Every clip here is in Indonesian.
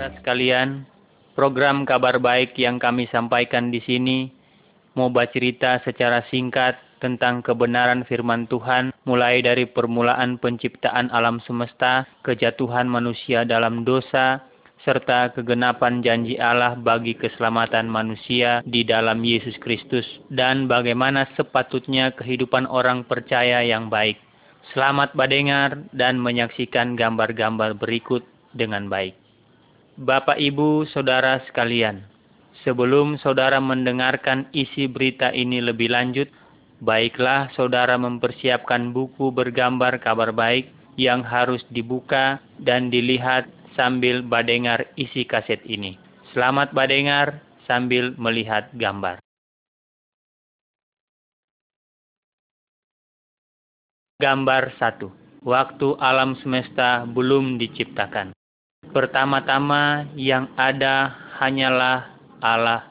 Saudara sekalian, program kabar baik yang kami sampaikan di sini mau bercerita secara singkat tentang kebenaran firman Tuhan mulai dari permulaan penciptaan alam semesta, kejatuhan manusia dalam dosa, serta kegenapan janji Allah bagi keselamatan manusia di dalam Yesus Kristus dan bagaimana sepatutnya kehidupan orang percaya yang baik. Selamat mendengar dan menyaksikan gambar-gambar berikut dengan baik. Bapak, Ibu, Saudara sekalian, sebelum saudara mendengarkan isi berita ini lebih lanjut, baiklah saudara mempersiapkan buku bergambar kabar baik yang harus dibuka dan dilihat sambil badengar isi kaset ini. Selamat badengar sambil melihat gambar. Gambar 1. Waktu alam semesta belum diciptakan. Pertama-tama yang ada hanyalah Allah.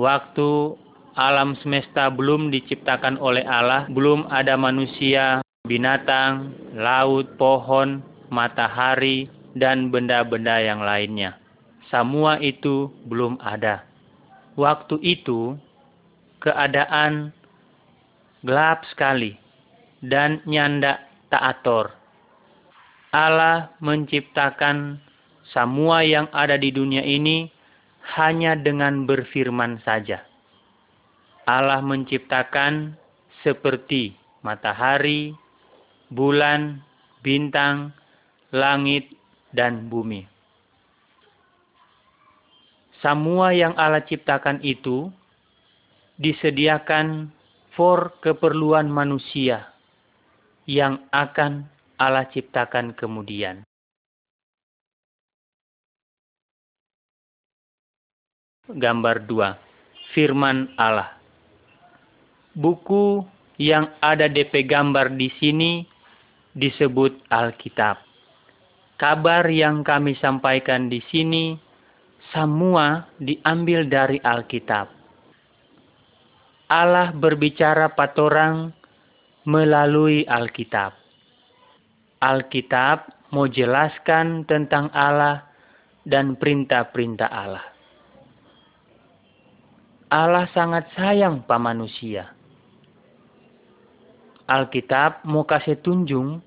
Waktu alam semesta belum diciptakan oleh Allah, belum ada manusia, binatang, laut, pohon, matahari, dan benda-benda yang lainnya. Semua itu belum ada. Waktu itu, keadaan gelap sekali dan nyanda taator. Allah menciptakan semua yang ada di dunia ini hanya dengan berfirman saja. Allah menciptakan seperti matahari, bulan, bintang, langit, dan bumi. Semua yang Allah ciptakan itu disediakan for keperluan manusia yang akan Allah ciptakan kemudian. Gambar 2. Firman Allah. Buku yang ada DP gambar di sini disebut Alkitab. Kabar yang kami sampaikan di sini semua diambil dari Alkitab. Allah berbicara patorang melalui Alkitab. Alkitab mau jelaskan tentang Allah dan perintah-perintah Allah. Allah sangat sayang pa manusia. Alkitab mau kasih tunjung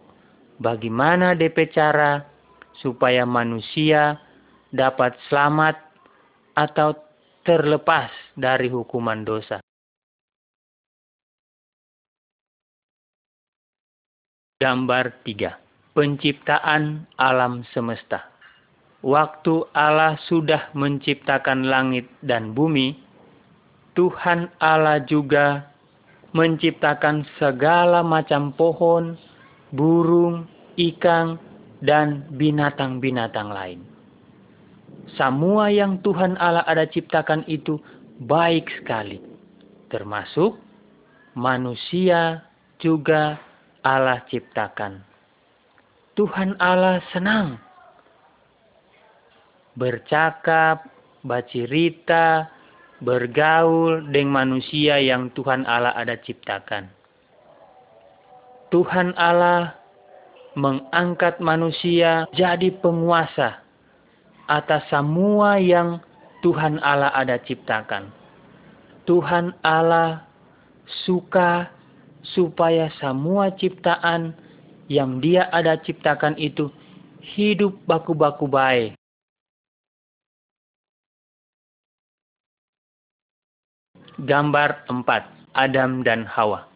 bagaimana DP cara supaya manusia dapat selamat atau terlepas dari hukuman dosa. Gambar 3. Penciptaan alam semesta. Waktu Allah sudah menciptakan langit dan bumi, Tuhan Allah juga menciptakan segala macam pohon, burung, ikan, dan binatang-binatang lain. Semua yang Tuhan Allah ada ciptakan itu baik sekali, termasuk manusia juga Allah ciptakan. Tuhan Allah senang bercakap, bercerita, bergaul dengan manusia yang Tuhan Allah ada ciptakan. Tuhan Allah mengangkat manusia jadi penguasa atas semua yang Tuhan Allah ada ciptakan. Tuhan Allah suka supaya semua ciptaan yang dia ada ciptakan itu hidup baku-baku baik. Gambar 4. Adam dan Hawa.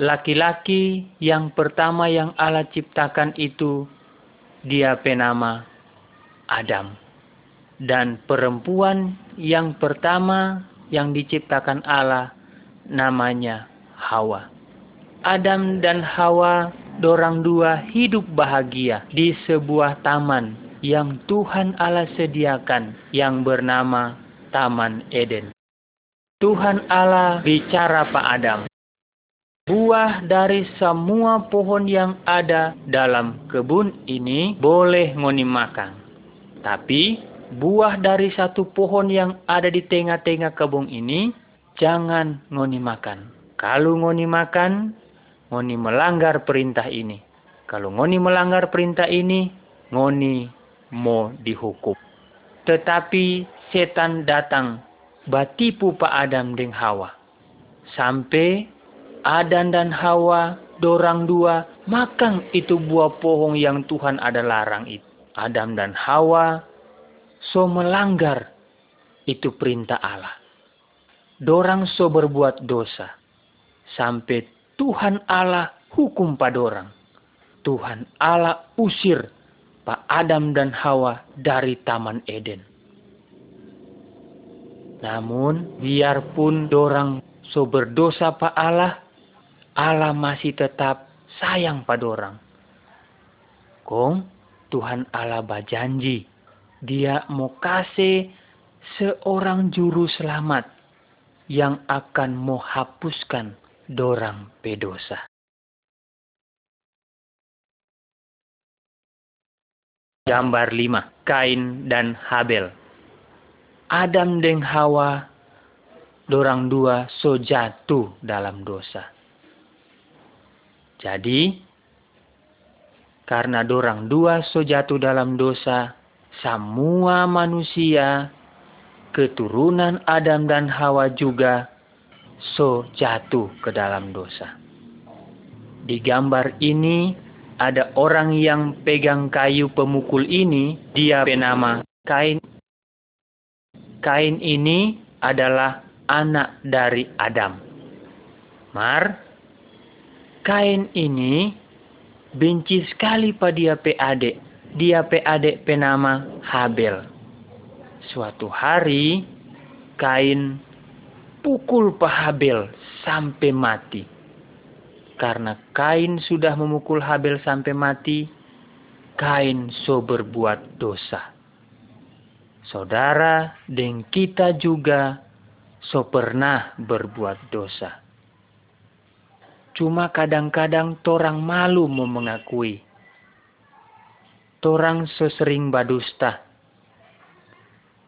Laki-laki yang pertama yang Allah ciptakan itu dia penama Adam. Dan perempuan yang pertama yang diciptakan Allah namanya Hawa. Adam dan Hawa dorang dua hidup bahagia di sebuah taman yang Tuhan Allah sediakan yang bernama Taman Eden. Tuhan Allah bicara Pak Adam. Buah dari semua pohon yang ada dalam kebun ini boleh ngoni makan. Tapi buah dari satu pohon yang ada di tengah-tengah kebun ini jangan ngoni makan. Kalau ngoni makan, ngoni melanggar perintah ini. Kalau ngoni melanggar perintah ini, ngoni mau dihukum. Tetapi setan datang batipu Pak Adam dan Hawa. Sampai Adam dan Hawa dorang dua makan itu buah pohon yang Tuhan ada larang itu. Adam dan Hawa so melanggar itu perintah Allah. Dorang so berbuat dosa. Sampai Tuhan Allah hukum padorang. Tuhan Allah usir Pak Adam dan Hawa dari Taman Eden. Namun, biarpun dorang so berdosa Pak Allah, Allah masih tetap sayang pada orang. Kong, Tuhan Allah berjanji, dia mau kasih seorang juru selamat yang akan mau hapuskan dorang pedosa. Gambar 5. Kain dan Habel. Adam dan Hawa, dorang dua so jatuh dalam dosa. Jadi, karena dorang dua so jatuh dalam dosa, semua manusia, keturunan Adam dan Hawa juga so jatuh ke dalam dosa. Di gambar ini ada orang yang pegang kayu pemukul ini, dia bernama Kain. Kain ini adalah anak dari Adam. Mar, Kain ini benci sekali pada dia PAD. Dia PAD penama Habel. Suatu hari, Kain pukul Pak Habel sampai mati karena Kain sudah memukul Habel sampai mati, Kain so berbuat dosa. Saudara dan kita juga so pernah berbuat dosa. Cuma kadang-kadang torang malu mau mengakui. Torang sesering badusta.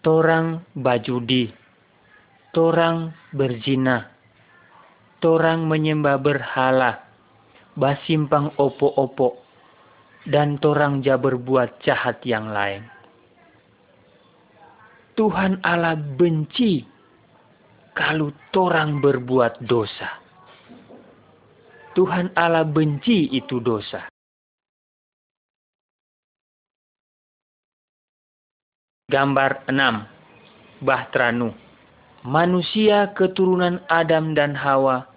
Torang bajudi. Torang berzina torang menyembah berhala, basimpang opo-opo, dan torang ja berbuat jahat yang lain. Tuhan Allah benci kalau torang berbuat dosa. Tuhan Allah benci itu dosa. Gambar 6. Bahtera Nuh. Manusia keturunan Adam dan Hawa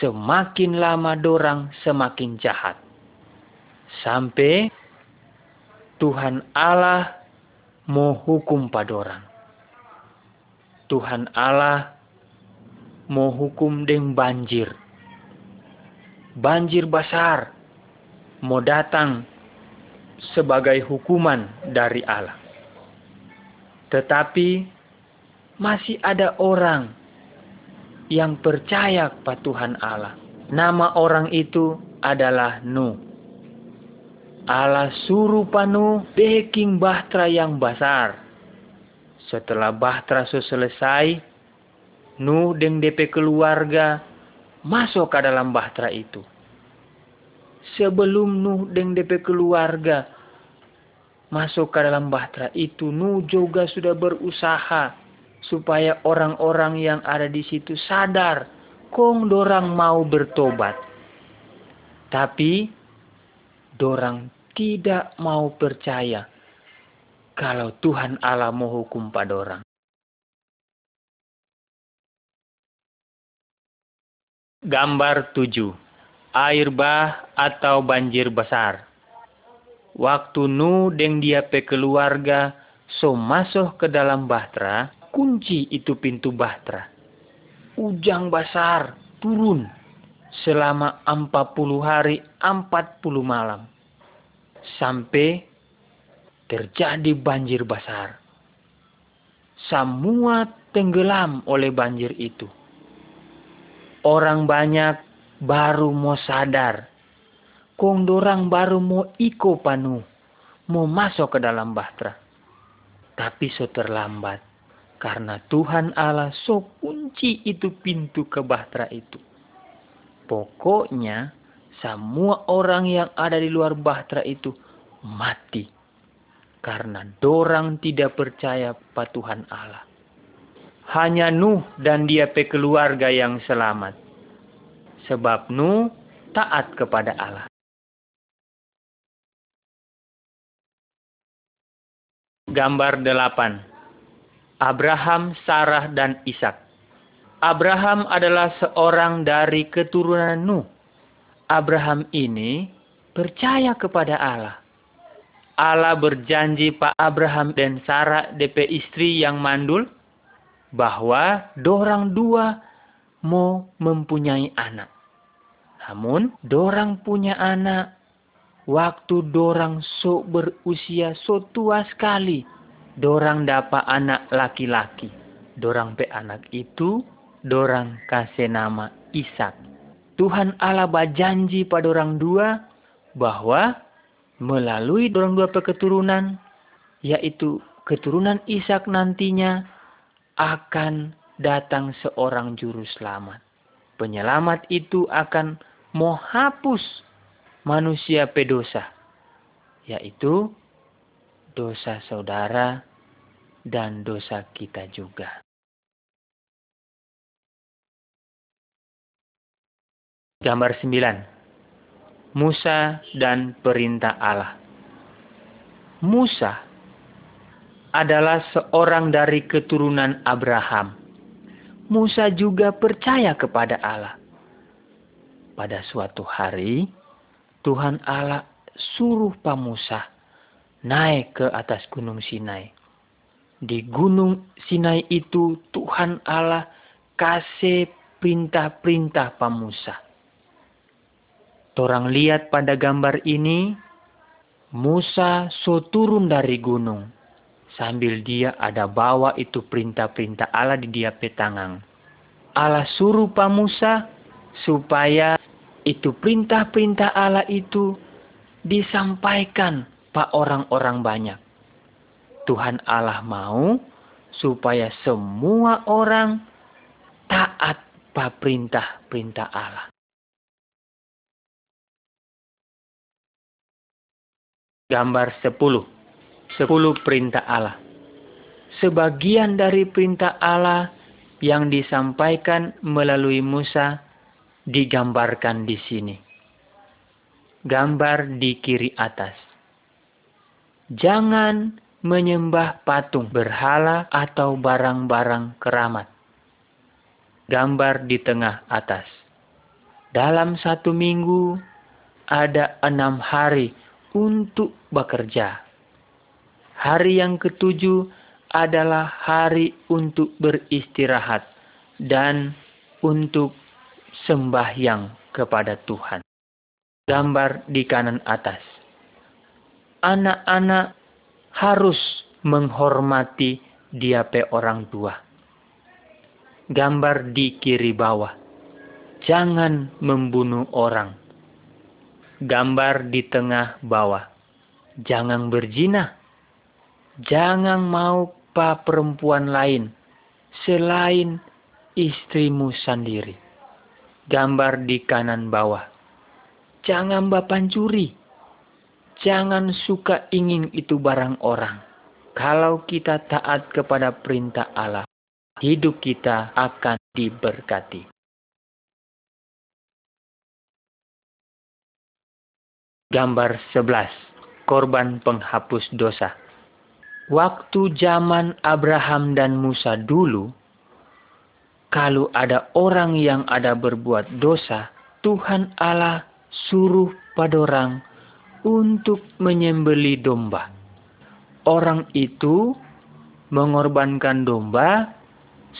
semakin lama dorang semakin jahat. Sampai Tuhan Allah mau hukum pada orang. Tuhan Allah mau hukum dengan banjir. Banjir besar mau datang sebagai hukuman dari Allah. Tetapi masih ada orang yang percaya kepada Tuhan Allah. Nama orang itu adalah Nuh. Allah suruh panu baking bahtera yang besar. Setelah bahtera selesai, Nuh dan DP keluarga masuk ke dalam bahtera itu. Sebelum Nuh dan DP keluarga masuk ke dalam bahtera itu, Nuh juga sudah berusaha supaya orang-orang yang ada di situ sadar kong dorang mau bertobat. Tapi dorang tidak mau percaya kalau Tuhan Allah mau hukum pada orang. Gambar 7. Air bah atau banjir besar. Waktu Nu dan dia pe keluarga so masuk ke dalam bahtera, kunci itu pintu bahtera. Ujang besar turun selama 40 hari 40 malam. Sampai terjadi banjir besar. Semua tenggelam oleh banjir itu. Orang banyak baru mau sadar. Kong dorang baru mau iko panu. Mau masuk ke dalam bahtera. Tapi so terlambat karena Tuhan Allah so kunci itu pintu ke bahtera itu. Pokoknya semua orang yang ada di luar bahtera itu mati. karena dorang tidak percaya pada Tuhan Allah. Hanya Nuh dan dia pe keluarga yang selamat. Sebab Nuh taat kepada Allah. Gambar delapan. Abraham, Sarah, dan Ishak. Abraham adalah seorang dari keturunan Nuh. Abraham ini percaya kepada Allah. Allah berjanji Pak Abraham dan Sarah DP istri yang mandul bahwa dorang dua mau mempunyai anak. Namun dorang punya anak waktu dorang so berusia so tua sekali. Dorang dapat anak laki-laki. Dorang pe anak itu dorang kasih nama Ishak. Tuhan Allah berjanji pada orang dua bahwa melalui dorong dua keturunan, yaitu keturunan Ishak nantinya akan datang seorang juru selamat. Penyelamat itu akan menghapus manusia pedosa, yaitu dosa saudara dan dosa kita juga. Gambar 9 Musa dan perintah Allah. Musa adalah seorang dari keturunan Abraham. Musa juga percaya kepada Allah. Pada suatu hari, Tuhan Allah suruh Pak Musa naik ke atas gunung Sinai. Di gunung Sinai itu Tuhan Allah kasih perintah-perintah Pak Musa. Orang lihat pada gambar ini, Musa so turun dari gunung. Sambil dia ada bawa itu perintah-perintah Allah di dia petangang. Allah suruh Pak Musa supaya itu perintah-perintah Allah itu disampaikan Pak orang-orang banyak. Tuhan Allah mau supaya semua orang taat Pak perintah-perintah Allah. Gambar 10. 10 perintah Allah. Sebagian dari perintah Allah yang disampaikan melalui Musa digambarkan di sini. Gambar di kiri atas. Jangan menyembah patung, berhala, atau barang-barang keramat. Gambar di tengah atas. Dalam satu minggu ada enam hari untuk bekerja. Hari yang ketujuh adalah hari untuk beristirahat dan untuk sembahyang kepada Tuhan. Gambar di kanan atas. Anak-anak harus menghormati dia pe orang tua. Gambar di kiri bawah. Jangan membunuh orang gambar di tengah bawah. Jangan berzina. Jangan mau pa perempuan lain selain istrimu sendiri. Gambar di kanan bawah. Jangan bapak curi. Jangan suka ingin itu barang orang. Kalau kita taat kepada perintah Allah, hidup kita akan diberkati. Gambar 11. Korban penghapus dosa. Waktu zaman Abraham dan Musa dulu, kalau ada orang yang ada berbuat dosa, Tuhan Allah suruh pada orang untuk menyembeli domba. Orang itu mengorbankan domba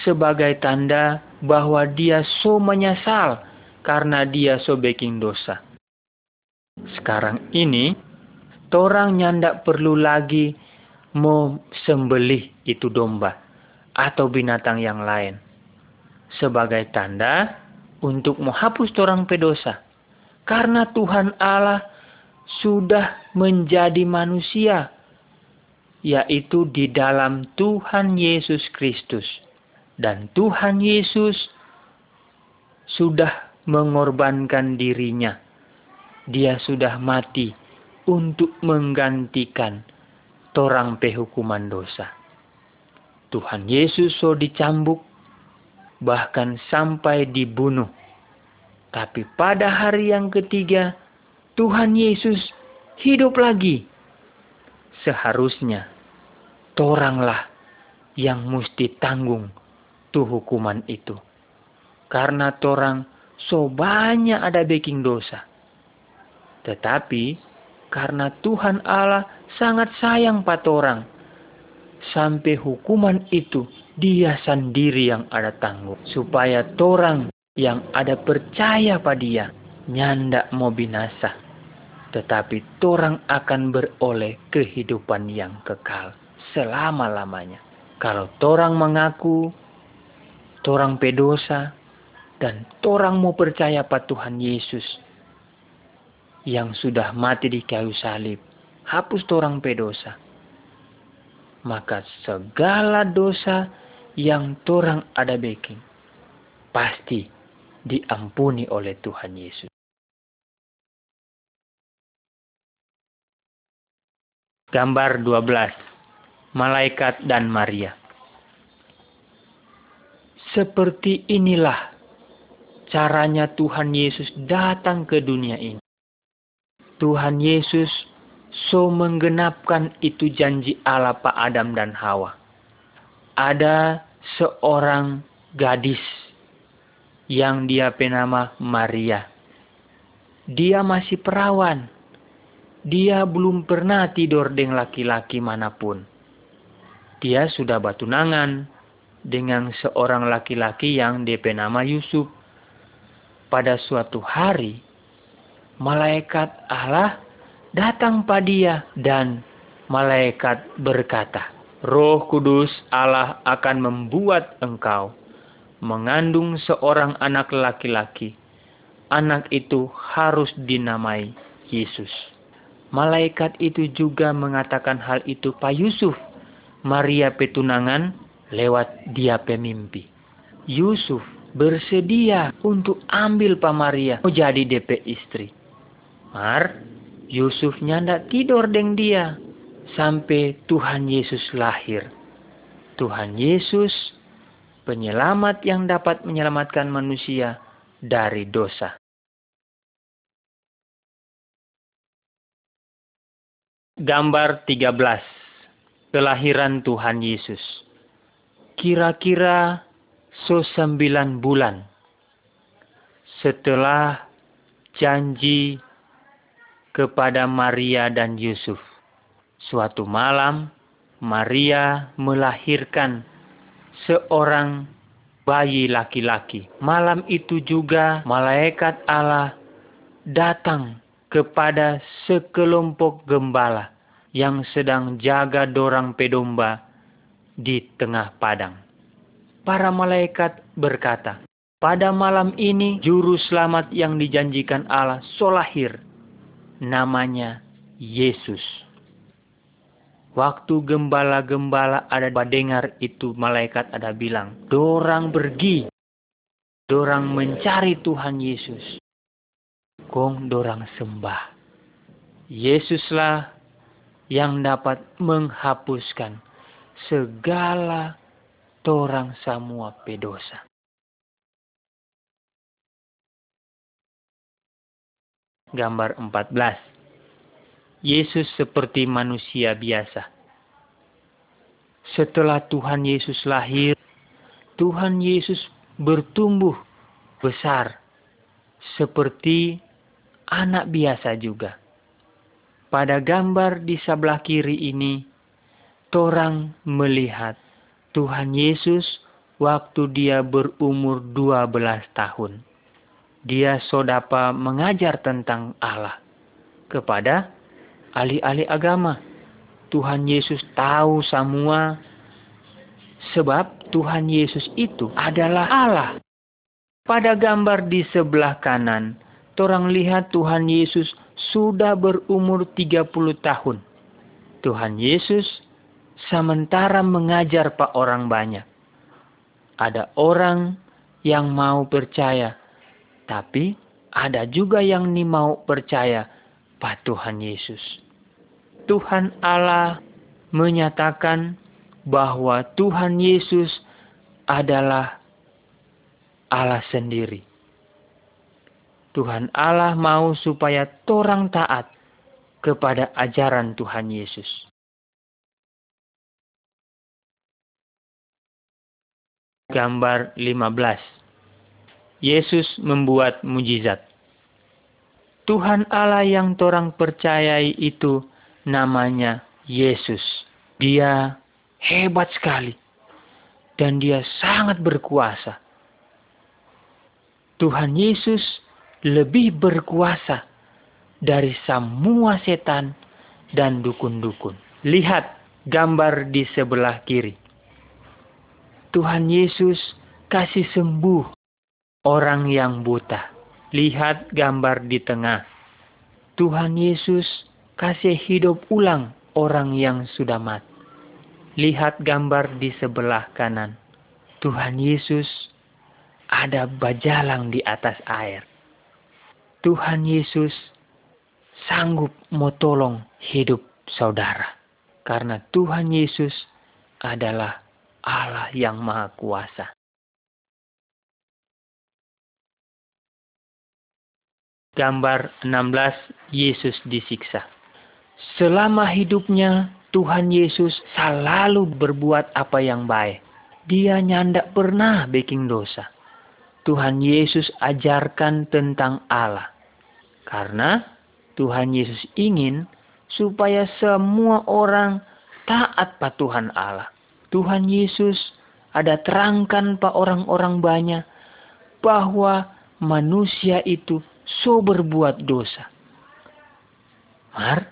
sebagai tanda bahwa dia so menyesal karena dia so baking dosa. Sekarang ini, orang nyandak perlu lagi mau sembelih itu domba atau binatang yang lain. Sebagai tanda untuk menghapus orang pedosa. Karena Tuhan Allah sudah menjadi manusia, yaitu di dalam Tuhan Yesus Kristus. Dan Tuhan Yesus sudah mengorbankan dirinya dia sudah mati untuk menggantikan torang pehukuman dosa. Tuhan Yesus so dicambuk, bahkan sampai dibunuh. Tapi pada hari yang ketiga, Tuhan Yesus hidup lagi. Seharusnya, toranglah yang mesti tanggung tuh hukuman itu. Karena torang so banyak ada baking dosa. Tetapi karena Tuhan Allah sangat sayang patorang, sampai hukuman itu dia sendiri yang ada tanggung. Supaya torang yang ada percaya pada dia, nyanda mau binasa. Tetapi torang akan beroleh kehidupan yang kekal selama-lamanya. Kalau torang mengaku, torang pedosa, dan torang mau percaya pada Tuhan Yesus yang sudah mati di kayu salib, hapus torang pedosa. Maka segala dosa yang torang ada bikin, pasti diampuni oleh Tuhan Yesus. Gambar 12. Malaikat dan Maria. Seperti inilah caranya Tuhan Yesus datang ke dunia ini. Tuhan Yesus so menggenapkan itu janji Allah Pak Adam dan Hawa. Ada seorang gadis yang dia penama Maria. Dia masih perawan dia belum pernah tidur dengan laki-laki mana pun. Dia sudah batunangan dengan seorang laki-laki yang DP nama Yusuf. Pada suatu hari, malaikat Allah datang pada dia dan malaikat berkata, Roh Kudus Allah akan membuat engkau mengandung seorang anak laki-laki. Anak itu harus dinamai Yesus. Malaikat itu juga mengatakan hal itu Pak Yusuf. Maria petunangan lewat dia pemimpi. Yusuf bersedia untuk ambil Pak Maria mau jadi DP istri. Mar, Yusuf nyanda tidur dengan dia sampai Tuhan Yesus lahir. Tuhan Yesus penyelamat yang dapat menyelamatkan manusia dari dosa. Gambar 13 Kelahiran Tuhan Yesus Kira-kira so sembilan bulan setelah janji kepada Maria dan Yusuf. Suatu malam, Maria melahirkan seorang bayi laki-laki. Malam itu juga malaikat Allah datang kepada sekelompok gembala yang sedang jaga dorang pedomba di tengah padang. Para malaikat berkata, pada malam ini juru selamat yang dijanjikan Allah solahir. Namanya Yesus. Waktu gembala-gembala ada dengar itu malaikat ada bilang, dorang pergi. Dorang mencari Tuhan Yesus kong dorang sembah. Yesuslah yang dapat menghapuskan segala torang semua pedosa. Gambar 14. Yesus seperti manusia biasa. Setelah Tuhan Yesus lahir, Tuhan Yesus bertumbuh besar seperti anak biasa juga. Pada gambar di sebelah kiri ini, torang melihat Tuhan Yesus waktu dia berumur 12 tahun. Dia sodapa mengajar tentang Allah kepada ahli-ahli agama. Tuhan Yesus tahu semua sebab Tuhan Yesus itu adalah Allah. Pada gambar di sebelah kanan, Orang lihat Tuhan Yesus sudah berumur 30 tahun. Tuhan Yesus sementara mengajar pak orang banyak. Ada orang yang mau percaya, tapi ada juga yang ni mau percaya pak Tuhan Yesus. Tuhan Allah menyatakan bahwa Tuhan Yesus adalah Allah sendiri. Tuhan Allah mau supaya torang taat kepada ajaran Tuhan Yesus. Gambar 15 Yesus membuat mujizat. Tuhan Allah yang torang percayai itu namanya Yesus. Dia hebat sekali. Dan dia sangat berkuasa. Tuhan Yesus lebih berkuasa dari semua setan dan dukun-dukun. Lihat gambar di sebelah kiri. Tuhan Yesus kasih sembuh orang yang buta. Lihat gambar di tengah. Tuhan Yesus kasih hidup ulang orang yang sudah mati. Lihat gambar di sebelah kanan. Tuhan Yesus ada bajalang di atas air. Tuhan Yesus sanggup mau tolong hidup saudara. Karena Tuhan Yesus adalah Allah yang Maha Kuasa. Gambar 16 Yesus disiksa. Selama hidupnya Tuhan Yesus selalu berbuat apa yang baik. Dia nyandak pernah bikin dosa. Tuhan Yesus ajarkan tentang Allah. Karena Tuhan Yesus ingin supaya semua orang taat Tuhan Allah. Tuhan Yesus ada terangkan pak orang-orang banyak bahwa manusia itu so berbuat dosa. Mar,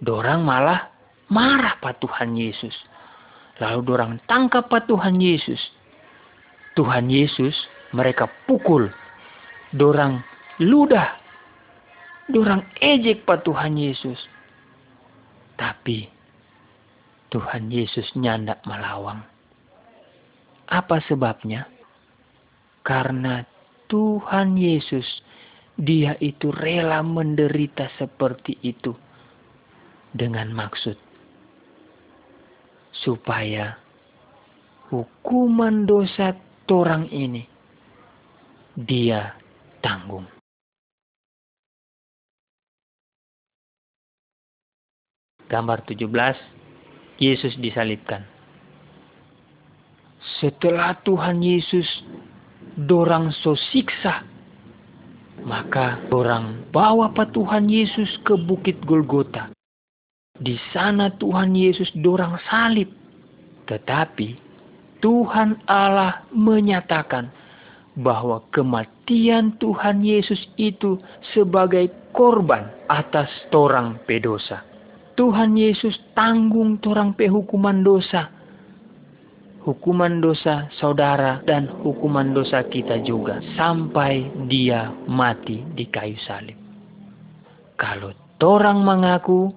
dorang malah marah pak Tuhan Yesus. Lalu dorang tangkap pak Tuhan Yesus. Tuhan Yesus mereka pukul. Dorang ludah. Dorang ejek pak Tuhan Yesus. Tapi Tuhan Yesus nyandak melawang. Apa sebabnya? Karena Tuhan Yesus, dia itu rela menderita seperti itu dengan maksud supaya hukuman dosa orang ini dia tanggung. Gambar 17, Yesus disalibkan. Setelah Tuhan Yesus dorang so siksa. Maka dorang bawa pa Tuhan Yesus ke bukit Golgota. Di sana Tuhan Yesus dorang salib. Tetapi Tuhan Allah menyatakan bahwa kematian Tuhan Yesus itu sebagai korban atas torang pedosa. Tuhan Yesus tanggung torang pehukuman dosa hukuman dosa saudara dan hukuman dosa kita juga sampai dia mati di kayu salib. Kalau torang mengaku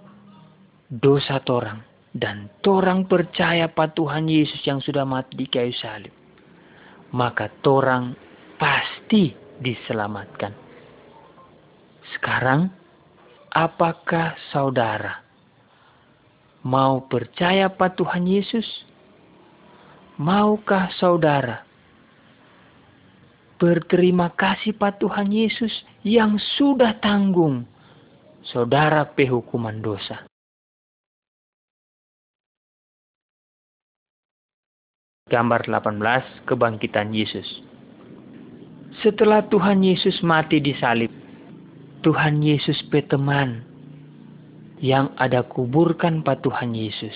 dosa torang dan torang percaya pada Tuhan Yesus yang sudah mati di kayu salib, maka torang pasti diselamatkan. Sekarang, apakah saudara mau percaya pada Tuhan Yesus? Maukah saudara berterima kasih pada Tuhan Yesus yang sudah tanggung saudara pehukuman dosa? Gambar 18 Kebangkitan Yesus Setelah Tuhan Yesus mati di salib, Tuhan Yesus peteman yang ada kuburkan pada Tuhan Yesus.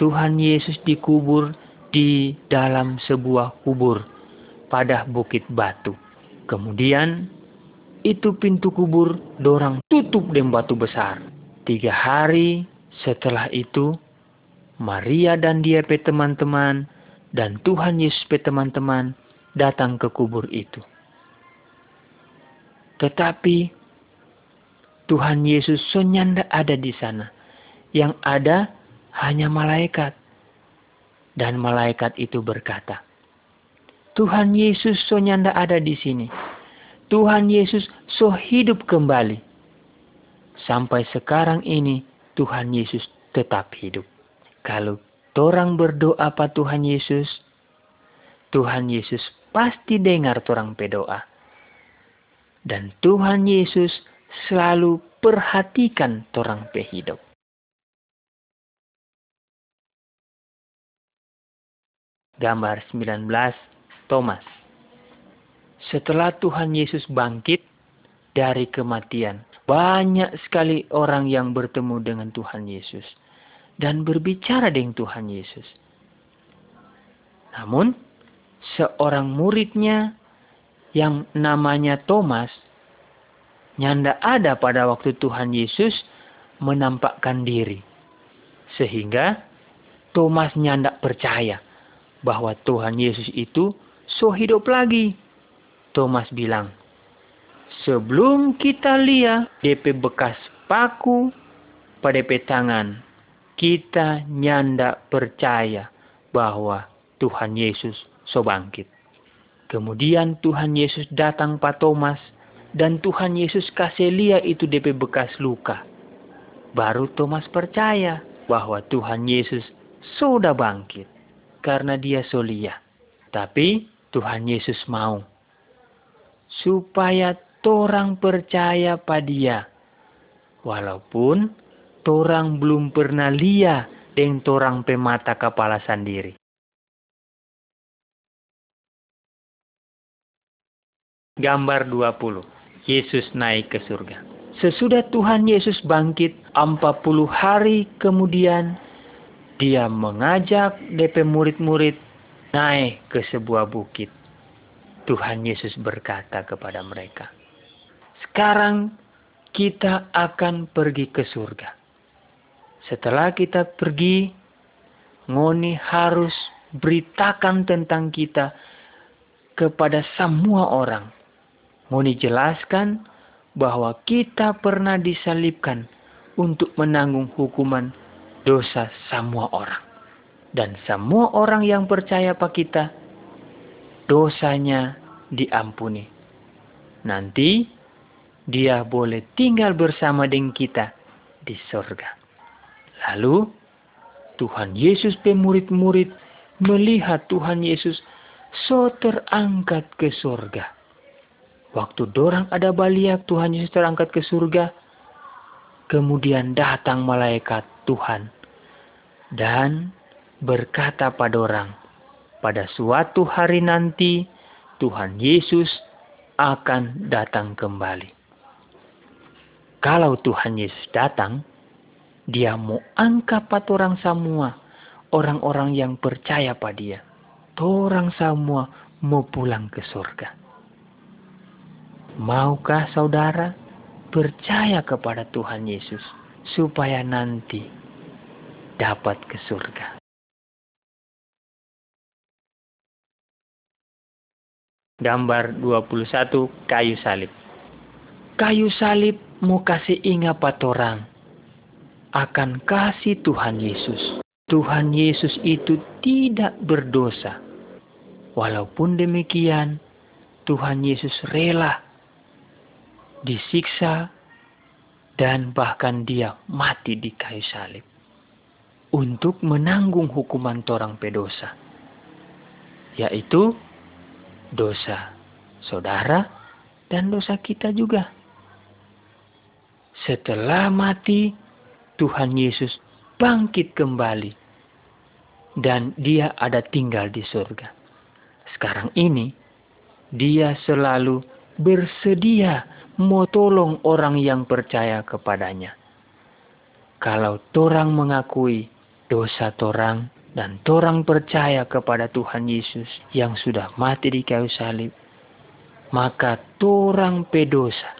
Tuhan Yesus dikubur di dalam sebuah kubur pada bukit batu. Kemudian itu pintu kubur dorang tutup dengan batu besar. Tiga hari setelah itu Maria dan dia pe teman-teman dan Tuhan Yesus pe teman-teman datang ke kubur itu. Tetapi Tuhan Yesus sonyanda ada di sana. Yang ada hanya malaikat. Dan malaikat itu berkata, Tuhan Yesus so nyanda ada di sini. Tuhan Yesus so hidup kembali. Sampai sekarang ini Tuhan Yesus tetap hidup. Kalau torang berdoa apa Tuhan Yesus, Tuhan Yesus pasti dengar torang berdoa. Dan Tuhan Yesus selalu perhatikan torang pehidup. Gambar 19 Thomas Setelah Tuhan Yesus bangkit dari kematian, banyak sekali orang yang bertemu dengan Tuhan Yesus dan berbicara dengan Tuhan Yesus. Namun, seorang muridnya yang namanya Thomas nyanda ada pada waktu Tuhan Yesus menampakkan diri. Sehingga Thomas nyanda percaya bahwa Tuhan Yesus itu so hidup lagi. Thomas bilang, sebelum kita lihat DP bekas paku pada DP tangan, kita nyanda percaya bahwa Tuhan Yesus so bangkit. Kemudian Tuhan Yesus datang Pak Thomas dan Tuhan Yesus kasih lihat itu DP bekas luka. Baru Thomas percaya bahwa Tuhan Yesus sudah bangkit karena dia solia. Tapi Tuhan Yesus mau supaya torang percaya pada dia. Walaupun torang belum pernah lihat dengan torang pemata kepala sendiri. Gambar 20. Yesus naik ke surga. Sesudah Tuhan Yesus bangkit 40 hari kemudian dia mengajak DP murid-murid naik ke sebuah bukit. Tuhan Yesus berkata kepada mereka, "Sekarang kita akan pergi ke surga. Setelah kita pergi, Ngoni harus beritakan tentang kita kepada semua orang. Ngoni jelaskan bahwa kita pernah disalibkan untuk menanggung hukuman dosa semua orang. Dan semua orang yang percaya pada kita, dosanya diampuni. Nanti dia boleh tinggal bersama dengan kita di sorga. Lalu Tuhan Yesus pemurid-murid melihat Tuhan Yesus so terangkat ke sorga. Waktu dorang ada baliak Tuhan Yesus terangkat ke surga, kemudian datang malaikat Tuhan dan berkata pada orang, pada suatu hari nanti Tuhan Yesus akan datang kembali. Kalau Tuhan Yesus datang, dia mau angkat pada orang semua, orang-orang yang percaya pada dia. Orang semua mau pulang ke surga. Maukah saudara percaya kepada Tuhan Yesus supaya nanti dapat ke surga. Gambar 21 kayu salib. Kayu salib mau kasih ingat orang akan kasih Tuhan Yesus. Tuhan Yesus itu tidak berdosa. Walaupun demikian, Tuhan Yesus rela disiksa dan bahkan dia mati di kayu salib untuk menanggung hukuman torang pedosa, yaitu dosa saudara dan dosa kita juga. Setelah mati, Tuhan Yesus bangkit kembali dan dia ada tinggal di surga. Sekarang ini, dia selalu bersedia mau tolong orang yang percaya kepadanya. Kalau torang mengakui dosa torang dan torang percaya kepada Tuhan Yesus yang sudah mati di kayu salib, maka torang pedosa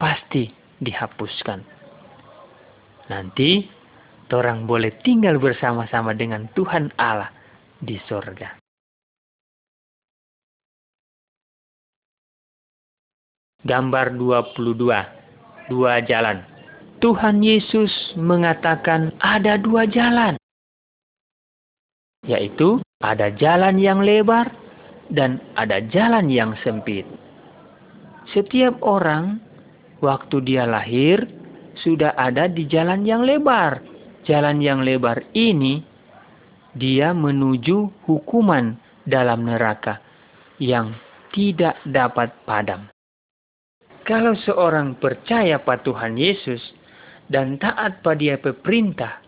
pasti dihapuskan. Nanti torang boleh tinggal bersama-sama dengan Tuhan Allah di sorga. Gambar 22. Dua jalan. Tuhan Yesus mengatakan ada dua jalan. Yaitu ada jalan yang lebar dan ada jalan yang sempit. Setiap orang waktu dia lahir sudah ada di jalan yang lebar jalan yang lebar ini, dia menuju hukuman dalam neraka yang tidak dapat padam. Kalau seorang percaya pada Tuhan Yesus dan taat pada dia perintah,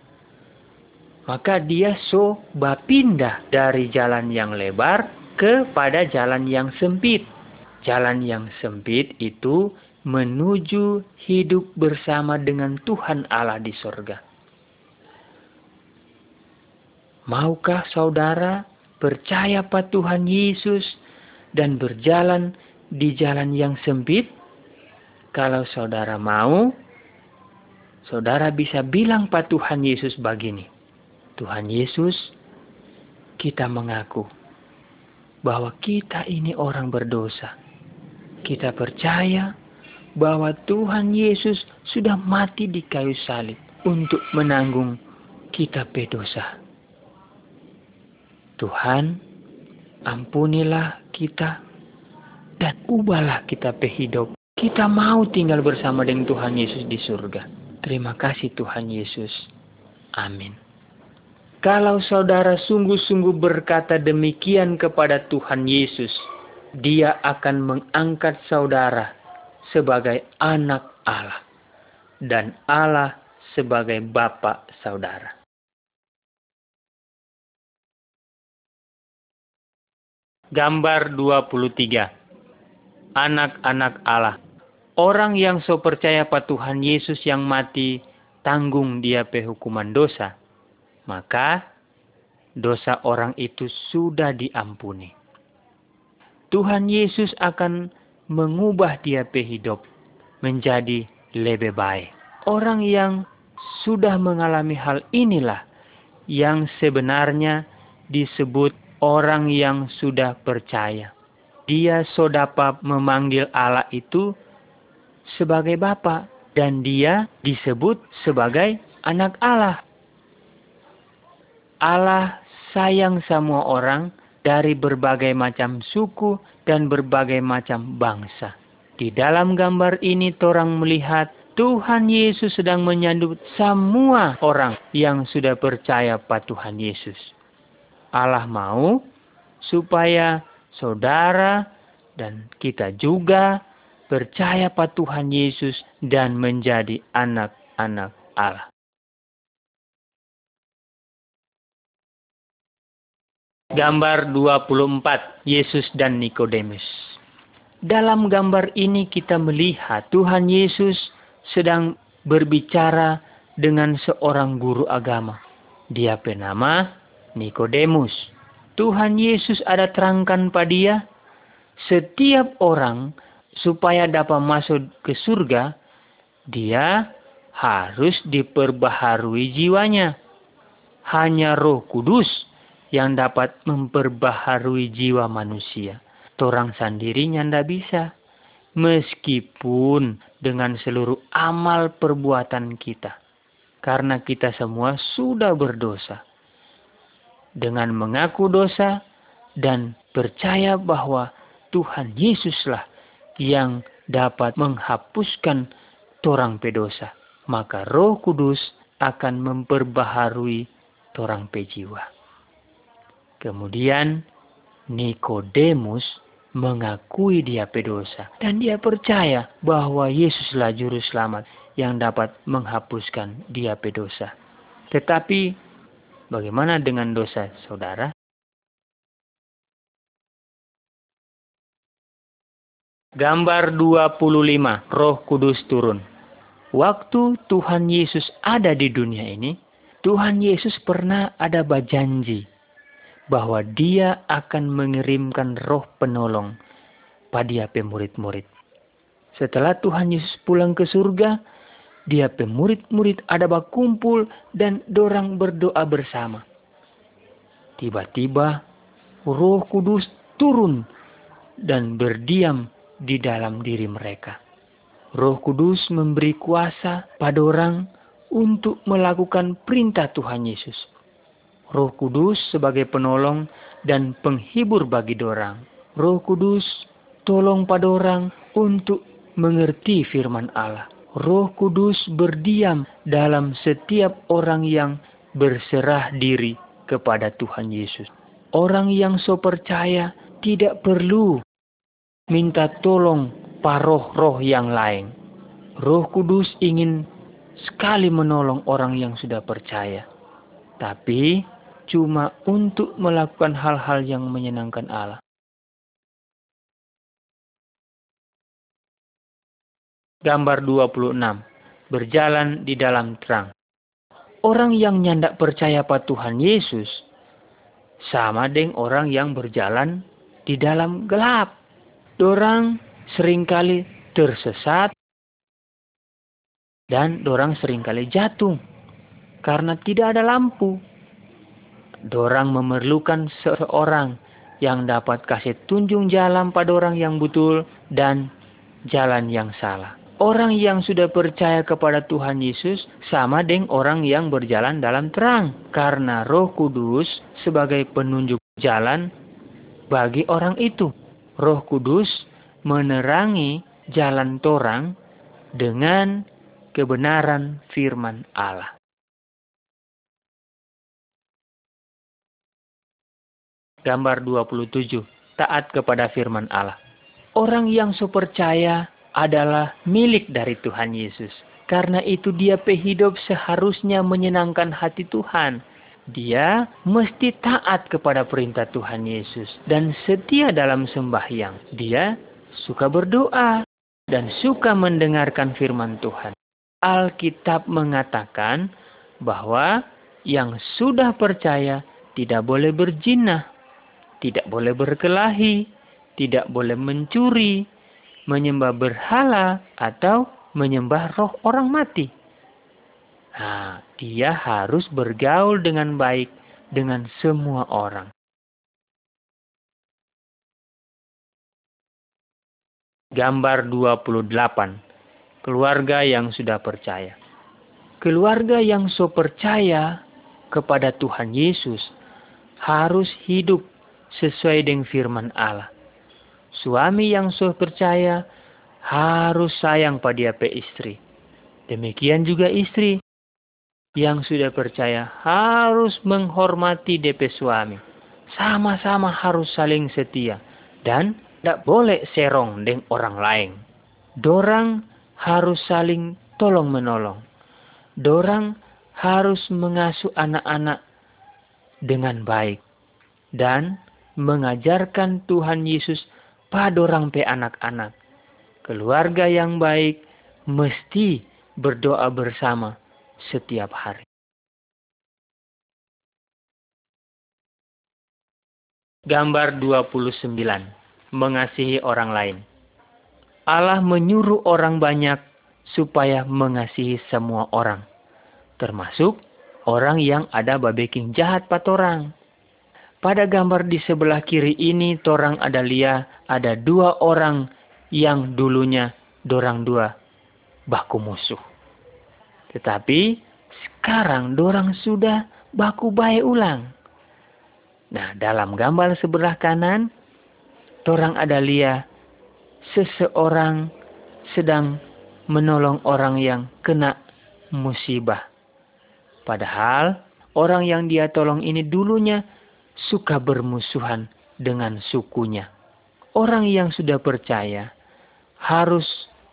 maka dia so bapindah dari jalan yang lebar kepada jalan yang sempit. Jalan yang sempit itu menuju hidup bersama dengan Tuhan Allah di sorga. Maukah saudara percaya pada Tuhan Yesus dan berjalan di jalan yang sempit? Kalau saudara mau, saudara bisa bilang pada Tuhan Yesus begini. Tuhan Yesus, kita mengaku bahwa kita ini orang berdosa. Kita percaya bahwa Tuhan Yesus sudah mati di kayu salib untuk menanggung kita berdosa. Tuhan, ampunilah kita dan ubahlah kita pehidup. Kita mau tinggal bersama dengan Tuhan Yesus di surga. Terima kasih Tuhan Yesus. Amin. Kalau saudara sungguh-sungguh berkata demikian kepada Tuhan Yesus, Dia akan mengangkat saudara sebagai anak Allah dan Allah sebagai Bapa saudara. Gambar 23 Anak-anak Allah Orang yang so percaya pada Tuhan Yesus yang mati tanggung dia pehukuman dosa, maka dosa orang itu sudah diampuni. Tuhan Yesus akan mengubah dia pehidup menjadi lebih baik. Orang yang sudah mengalami hal inilah yang sebenarnya disebut orang yang sudah percaya. Dia so dapat memanggil Allah itu sebagai Bapa dan dia disebut sebagai anak Allah. Allah sayang semua orang dari berbagai macam suku dan berbagai macam bangsa. Di dalam gambar ini orang melihat Tuhan Yesus sedang menyambut semua orang yang sudah percaya pada Tuhan Yesus. Allah mau supaya saudara dan kita juga percaya pada Tuhan Yesus dan menjadi anak-anak Allah. Gambar 24 Yesus dan Nikodemus. Dalam gambar ini kita melihat Tuhan Yesus sedang berbicara dengan seorang guru agama. Dia bernama Nikodemus. Tuhan Yesus ada terangkan pada dia, setiap orang supaya dapat masuk ke surga, dia harus diperbaharui jiwanya. Hanya Roh Kudus yang dapat memperbaharui jiwa manusia. Torang sendirinya tidak bisa. Meskipun dengan seluruh amal perbuatan kita. Karena kita semua sudah berdosa. Dengan mengaku dosa dan percaya bahwa Tuhan Yesuslah yang dapat menghapuskan torang pedosa. Maka roh kudus akan memperbaharui torang pejiwa. Kemudian Nikodemus mengakui dia pedosa dan dia percaya bahwa Yesuslah juru selamat yang dapat menghapuskan dia pedosa. Tetapi bagaimana dengan dosa saudara? Gambar 25, Roh Kudus turun. Waktu Tuhan Yesus ada di dunia ini, Tuhan Yesus pernah ada berjanji bahwa dia akan mengirimkan roh penolong pada pemurid-murid. Setelah Tuhan Yesus pulang ke surga, dia pemurid-murid ada berkumpul dan dorang berdoa bersama. Tiba-tiba roh kudus turun dan berdiam di dalam diri mereka. Roh Kudus memberi kuasa pada orang untuk melakukan perintah Tuhan Yesus. Roh Kudus sebagai penolong dan penghibur bagi dorang. Roh Kudus tolong pada orang untuk mengerti firman Allah. Roh Kudus berdiam dalam setiap orang yang berserah diri kepada Tuhan Yesus. Orang yang so percaya tidak perlu minta tolong paroh-roh yang lain. Roh Kudus ingin sekali menolong orang yang sudah percaya. Tapi cuma untuk melakukan hal-hal yang menyenangkan Allah. Gambar 26. Berjalan di dalam terang. Orang yang nyandak percaya pada Tuhan Yesus sama dengan orang yang berjalan di dalam gelap. Dorang sering kali tersesat dan dorang sering kali jatuh karena tidak ada lampu. Dorang memerlukan seorang yang dapat kasih tunjung jalan pada orang yang betul dan jalan yang salah. Orang yang sudah percaya kepada Tuhan Yesus sama dengan orang yang berjalan dalam terang. Karena roh kudus sebagai penunjuk jalan bagi orang itu. Roh kudus menerangi jalan torang dengan kebenaran firman Allah. Gambar 27. Taat kepada firman Allah. Orang yang sepercaya adalah milik dari Tuhan Yesus. Karena itu dia hidup seharusnya menyenangkan hati Tuhan. Dia mesti taat kepada perintah Tuhan Yesus dan setia dalam sembahyang. Dia suka berdoa dan suka mendengarkan firman Tuhan. Alkitab mengatakan bahwa yang sudah percaya tidak boleh berjinah, tidak boleh berkelahi, tidak boleh mencuri, menyembah berhala atau menyembah roh orang mati. Nah, dia harus bergaul dengan baik dengan semua orang. Gambar 28. Keluarga yang sudah percaya. Keluarga yang so percaya kepada Tuhan Yesus harus hidup sesuai dengan firman Allah. Suami yang sudah percaya harus sayang pada istri. Demikian juga istri yang sudah percaya harus menghormati DP suami. Sama-sama harus saling setia dan tidak boleh serong dengan orang lain. Dorang harus saling tolong menolong. Dorang harus mengasuh anak-anak dengan baik dan mengajarkan Tuhan Yesus pada orang pe anak-anak. Keluarga yang baik mesti berdoa bersama setiap hari. Gambar 29. Mengasihi orang lain. Allah menyuruh orang banyak supaya mengasihi semua orang. Termasuk orang yang ada babeking jahat patorang. Pada gambar di sebelah kiri ini, torang ada lia, ada dua orang yang dulunya dorang dua baku musuh. Tetapi sekarang dorang sudah baku baik ulang. Nah, dalam gambar sebelah kanan, torang ada lia seseorang sedang menolong orang yang kena musibah. Padahal orang yang dia tolong ini dulunya suka bermusuhan dengan sukunya. Orang yang sudah percaya harus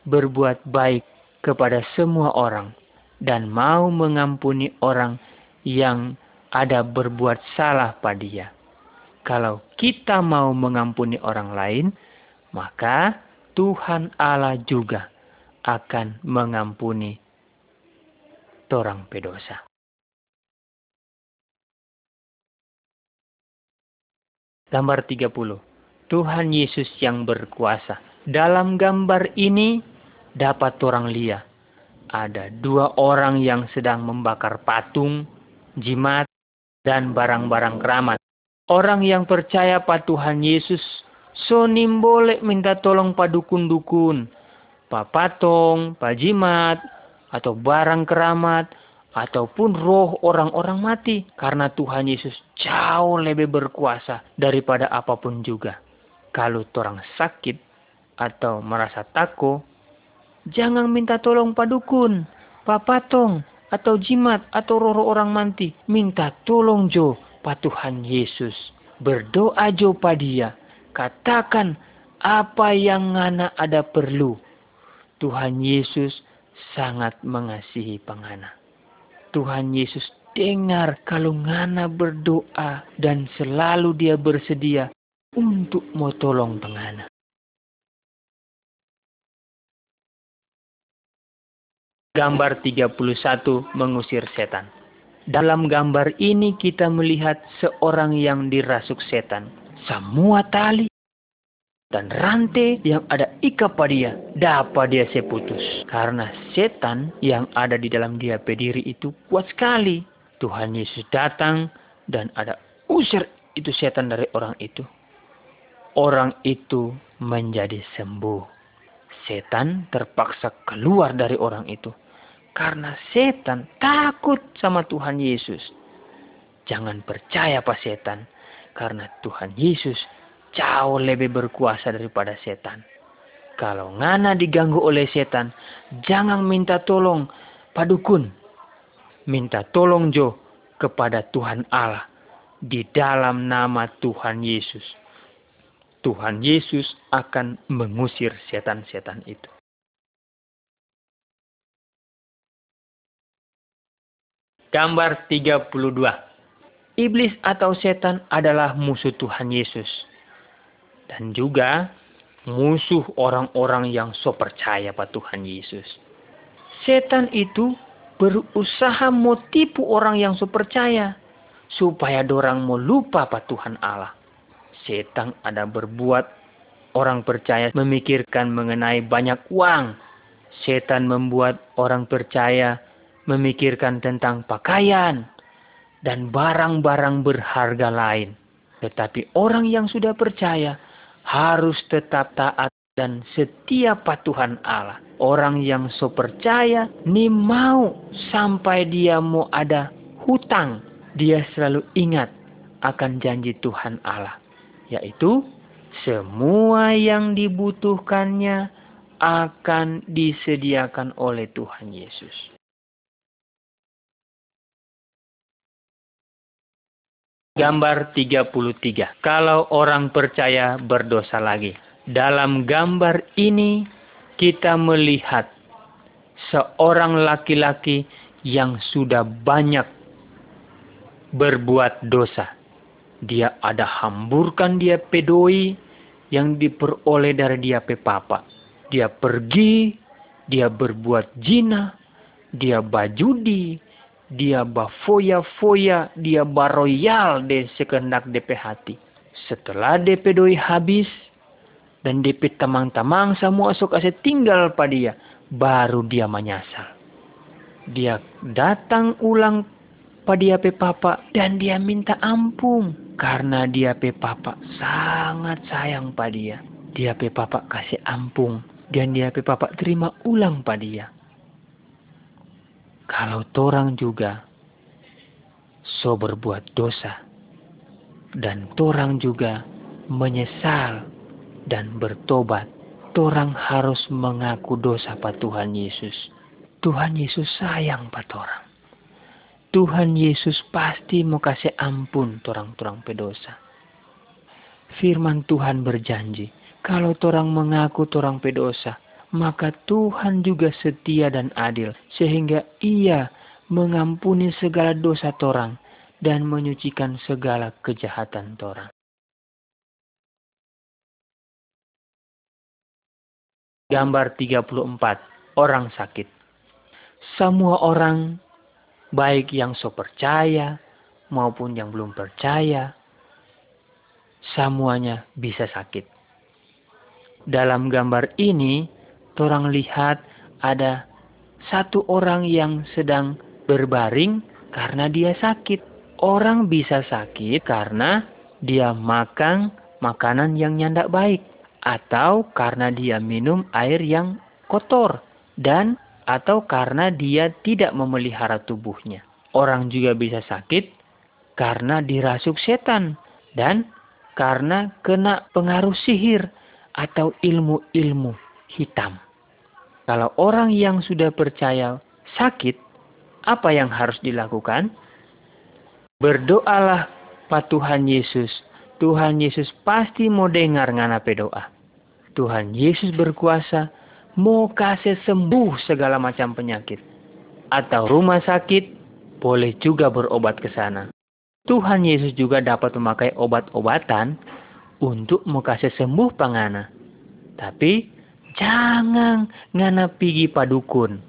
berbuat baik kepada semua orang dan mau mengampuni orang yang ada berbuat salah pada dia. Kalau kita mau mengampuni orang lain, maka Tuhan Allah juga akan mengampuni orang pedosa. Gambar 30. Tuhan Yesus yang berkuasa. Dalam gambar ini dapat orang lihat. Ada dua orang yang sedang membakar patung, jimat, dan barang-barang keramat. Orang yang percaya pada Tuhan Yesus, sonim boleh minta tolong pada dukun-dukun, pak patong, pak jimat, atau barang keramat, ataupun roh orang-orang mati karena Tuhan Yesus jauh lebih berkuasa daripada apa pun juga. Kalau orang sakit atau merasa takut, Jangan minta tolong padukun, papatong, atau jimat, atau roro orang manti. Minta tolong jo, pa Tuhan Yesus. Berdoa jo pa dia. Katakan apa yang ngana ada perlu. Tuhan Yesus sangat mengasihi pengana. Tuhan Yesus dengar kalau ngana berdoa dan selalu dia bersedia untuk mau tolong pengana. Gambar 31 mengusir setan. Dalam gambar ini kita melihat seorang yang dirasuk setan. Semua tali dan rantai yang ada ika pada dia dapat dia seputus. Karena setan yang ada di dalam dia pediri itu kuat sekali. Tuhan Yesus datang dan ada usir itu setan dari orang itu. Orang itu menjadi sembuh. Setan terpaksa keluar dari orang itu karena setan takut sama Tuhan Yesus. Jangan percaya pak setan. Karena Tuhan Yesus jauh lebih berkuasa daripada setan. Kalau ngana diganggu oleh setan, jangan minta tolong padukun. Minta tolong Jo kepada Tuhan Allah di dalam nama Tuhan Yesus. Tuhan Yesus akan mengusir setan-setan itu. Gambar 32. Iblis atau setan adalah musuh Tuhan Yesus. Dan juga musuh orang-orang yang so percaya pada Tuhan Yesus. Setan itu berusaha mau tipu orang yang so percaya. Supaya dorang mau lupa pada Tuhan Allah. Setan ada berbuat orang percaya memikirkan mengenai banyak uang. Setan membuat orang percaya memikirkan tentang pakaian dan barang-barang berharga lain. Tetapi orang yang sudah percaya harus tetap taat dan setia patuhan Allah. Orang yang so percaya ni mau sampai dia mau ada hutang, dia selalu ingat akan janji Tuhan Allah, yaitu semua yang dibutuhkannya akan disediakan oleh Tuhan Yesus. Gambar 33. Kalau orang percaya berdosa lagi. Dalam gambar ini kita melihat seorang laki-laki yang sudah banyak berbuat dosa. Dia ada hamburkan dia pedoi yang diperoleh dari dia pepapa. Dia pergi, dia berbuat jina, dia bajudi, dia bafoya-foya, dia baroyal de sekendak DP hati. Setelah DP doi habis, dan DP tamang-tamang semua sok aset tinggal pada dia, baru dia menyasar. Dia datang ulang pada dia pe papa dan dia minta ampun karena dia pe papa sangat sayang pada dia. Dia pe papa kasih ampun dan dia pe papa terima ulang pada dia kalau torang juga so berbuat dosa dan torang juga menyesal dan bertobat, torang harus mengaku dosa pada Tuhan Yesus. Tuhan Yesus sayang pada orang. Tuhan Yesus pasti mau kasih ampun torang-torang pedosa. Firman Tuhan berjanji, kalau torang mengaku torang pedosa, maka Tuhan juga setia dan adil, sehingga Ia mengampuni segala dosa torang dan menyucikan segala kejahatan torang. Gambar 34. Orang sakit. Semua orang, baik yang so percaya maupun yang belum percaya, semuanya bisa sakit. Dalam gambar ini, orang lihat ada satu orang yang sedang berbaring karena dia sakit. Orang bisa sakit karena dia makan makanan yang nyandak baik atau karena dia minum air yang kotor dan atau karena dia tidak memelihara tubuhnya. Orang juga bisa sakit karena dirasuk setan dan karena kena pengaruh sihir atau ilmu-ilmu hitam. Kalau orang yang sudah percaya sakit, apa yang harus dilakukan? Berdoalah Pak Tuhan Yesus. Tuhan Yesus pasti mau dengar nganape doa. Tuhan Yesus berkuasa mau kasih sembuh segala macam penyakit. Atau rumah sakit, boleh juga berobat ke sana. Tuhan Yesus juga dapat memakai obat-obatan untuk mau kasih sembuh pangana. Tapi jangan ngana pigi padukun.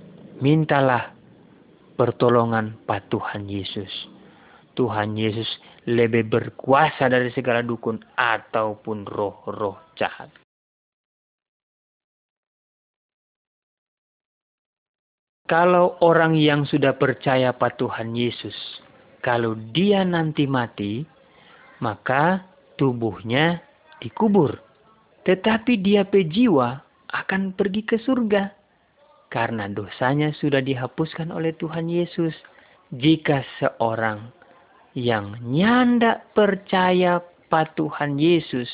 Mintalah pertolongan Pak Tuhan Yesus. Tuhan Yesus lebih berkuasa dari segala dukun ataupun roh-roh jahat. Kalau orang yang sudah percaya pada Tuhan Yesus, kalau dia nanti mati, maka tubuhnya dikubur. Tetapi dia pe jiwa akan pergi ke surga. Karena dosanya sudah dihapuskan oleh Tuhan Yesus. Jika seorang yang nyanda percaya pada Tuhan Yesus,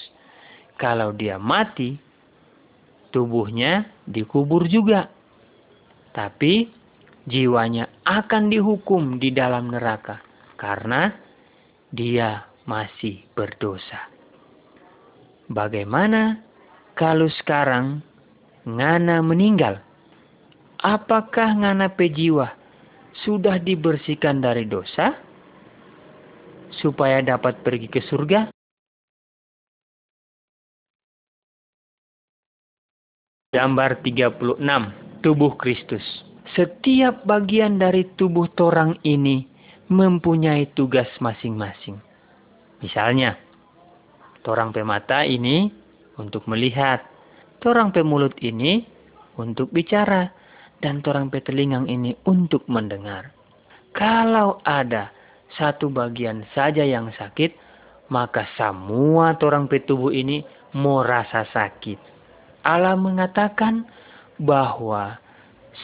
kalau dia mati, tubuhnya dikubur juga tapi jiwanya akan dihukum di dalam neraka karena dia masih berdosa. Bagaimana kalau sekarang Ngana meninggal? Apakah Ngana pejiwa sudah dibersihkan dari dosa supaya dapat pergi ke surga? Gambar 36 tubuh Kristus. Setiap bagian dari tubuh torang ini mempunyai tugas masing-masing. Misalnya, torang pemata ini untuk melihat, torang pemulut ini untuk bicara, dan torang petelingang ini untuk mendengar. Kalau ada satu bagian saja yang sakit, maka semua torang petubuh ini mau rasa sakit. Allah mengatakan bahwa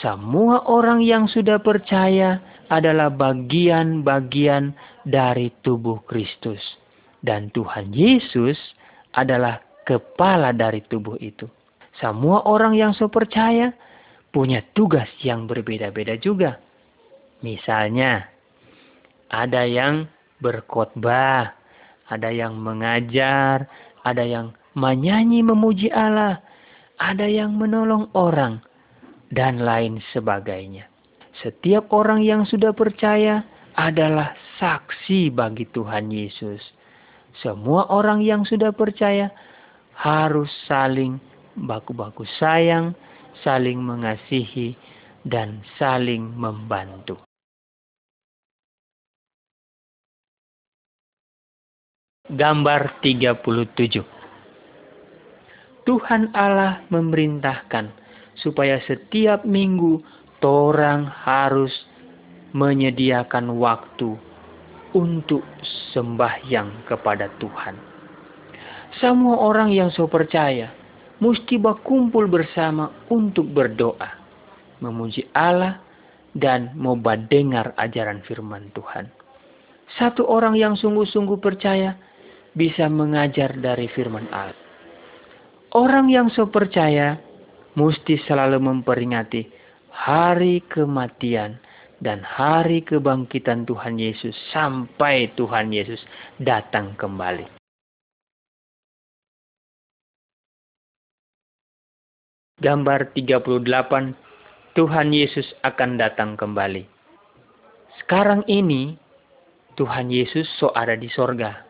semua orang yang sudah percaya adalah bagian-bagian dari tubuh Kristus. Dan Tuhan Yesus adalah kepala dari tubuh itu. Semua orang yang so percaya punya tugas yang berbeda-beda juga. Misalnya, ada yang berkhotbah, ada yang mengajar, ada yang menyanyi memuji Allah, ada yang menolong orang, dan lain sebagainya. Setiap orang yang sudah percaya adalah saksi bagi Tuhan Yesus. Semua orang yang sudah percaya harus saling baku-baku sayang, saling mengasihi, dan saling membantu. Gambar 37 Tuhan Allah memerintahkan supaya setiap minggu orang harus menyediakan waktu untuk sembahyang kepada Tuhan. Semua orang yang so percaya mesti berkumpul bersama untuk berdoa, memuji Allah dan mau dengar ajaran firman Tuhan. Satu orang yang sungguh-sungguh percaya bisa mengajar dari firman Allah. Orang yang so percaya mesti selalu memperingati hari kematian dan hari kebangkitan Tuhan Yesus sampai Tuhan Yesus datang kembali. Gambar 38 Tuhan Yesus akan datang kembali. Sekarang ini Tuhan Yesus so ada di sorga.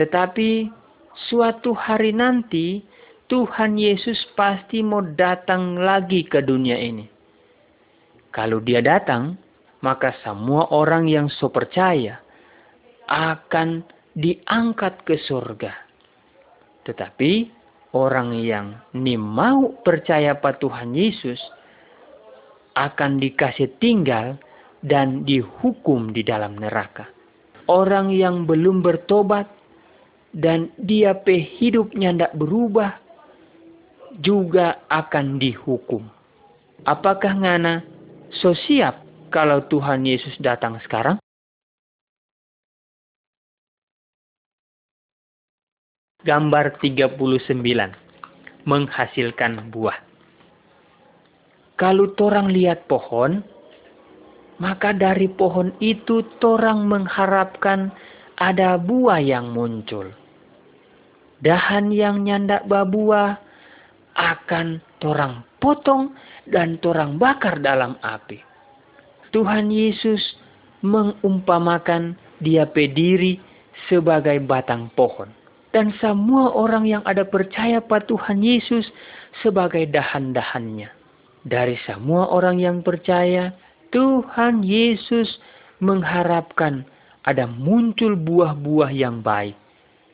Tetapi suatu hari nanti Tuhan Yesus pasti mau datang lagi ke dunia ini. Kalau dia datang, maka semua orang yang so percaya akan diangkat ke surga. Tetapi orang yang ni mau percaya pada Tuhan Yesus akan dikasih tinggal dan dihukum di dalam neraka. Orang yang belum bertobat dan dia hidupnya tidak berubah juga akan dihukum. Apakah ngana so siap kalau Tuhan Yesus datang sekarang? Gambar 39 menghasilkan buah. kalau torang lihat pohon, maka dari pohon itu torang mengharapkan ada buah yang muncul. Dahan yang nyandak babuah akan torang potong dan torang bakar dalam api. Tuhan Yesus mengumpamakan dia pediri sebagai batang pohon. Dan semua orang yang ada percaya pada Tuhan Yesus sebagai dahan-dahannya. Dari semua orang yang percaya, Tuhan Yesus mengharapkan ada muncul buah-buah yang baik.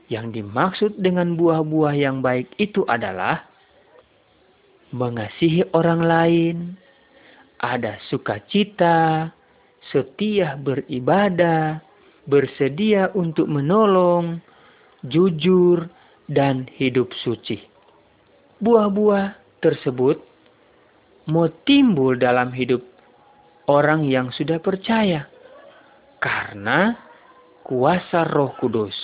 Yang dimaksud dengan buah-buah yang baik itu adalah mengasihi orang lain, ada sukacita, setia beribadah, bersedia untuk menolong, jujur, dan hidup suci. Buah-buah tersebut mau timbul dalam hidup orang yang sudah percaya karena kuasa Roh Kudus.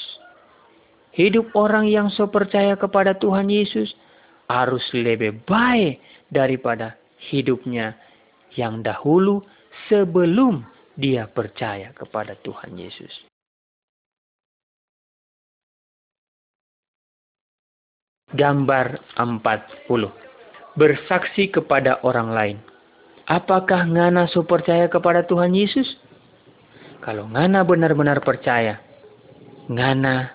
Hidup orang yang so percaya kepada Tuhan Yesus harus lebih baik daripada hidupnya yang dahulu sebelum dia percaya kepada Tuhan Yesus. Gambar 40 Bersaksi kepada orang lain. Apakah Ngana so percaya kepada Tuhan Yesus? Kalau Ngana benar-benar percaya, Ngana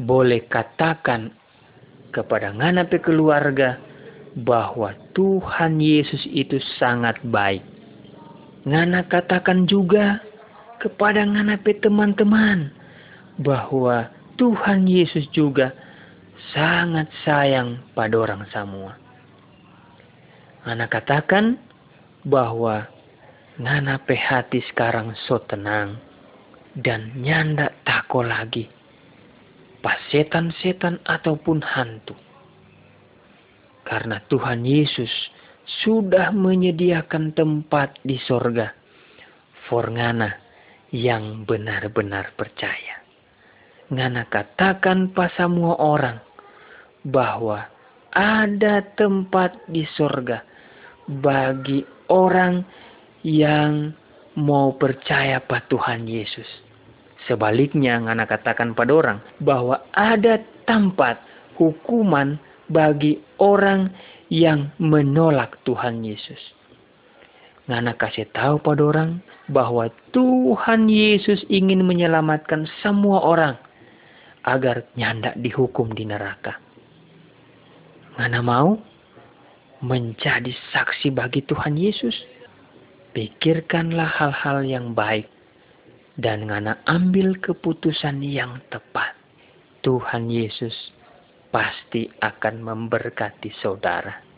boleh katakan kepada Ngana pe keluarga bahwa Tuhan Yesus itu sangat baik Ngana katakan juga kepada Ngana pe teman-teman bahwa Tuhan Yesus juga sangat sayang pada orang semua. Ngana katakan bahwa Ngana pe hati sekarang so tenang dan nyanda tako lagi pas setan-setan ataupun hantu. Karena Tuhan Yesus sudah menyediakan tempat di sorga for ngana yang benar-benar percaya. Ngana katakan pas semua orang bahwa ada tempat di sorga bagi orang yang mau percaya pada Tuhan Yesus. Sebaliknya, Ngana katakan pada orang bahwa ada tempat hukuman bagi orang yang menolak Tuhan Yesus. Ngana kasih tahu pada orang bahwa Tuhan Yesus ingin menyelamatkan semua orang agar nyandak dihukum di neraka. Ngana mau menjadi saksi bagi Tuhan Yesus. Pikirkanlah hal-hal yang baik dan ngana ambil keputusan yang tepat. Tuhan Yesus pasti akan memberkati saudara.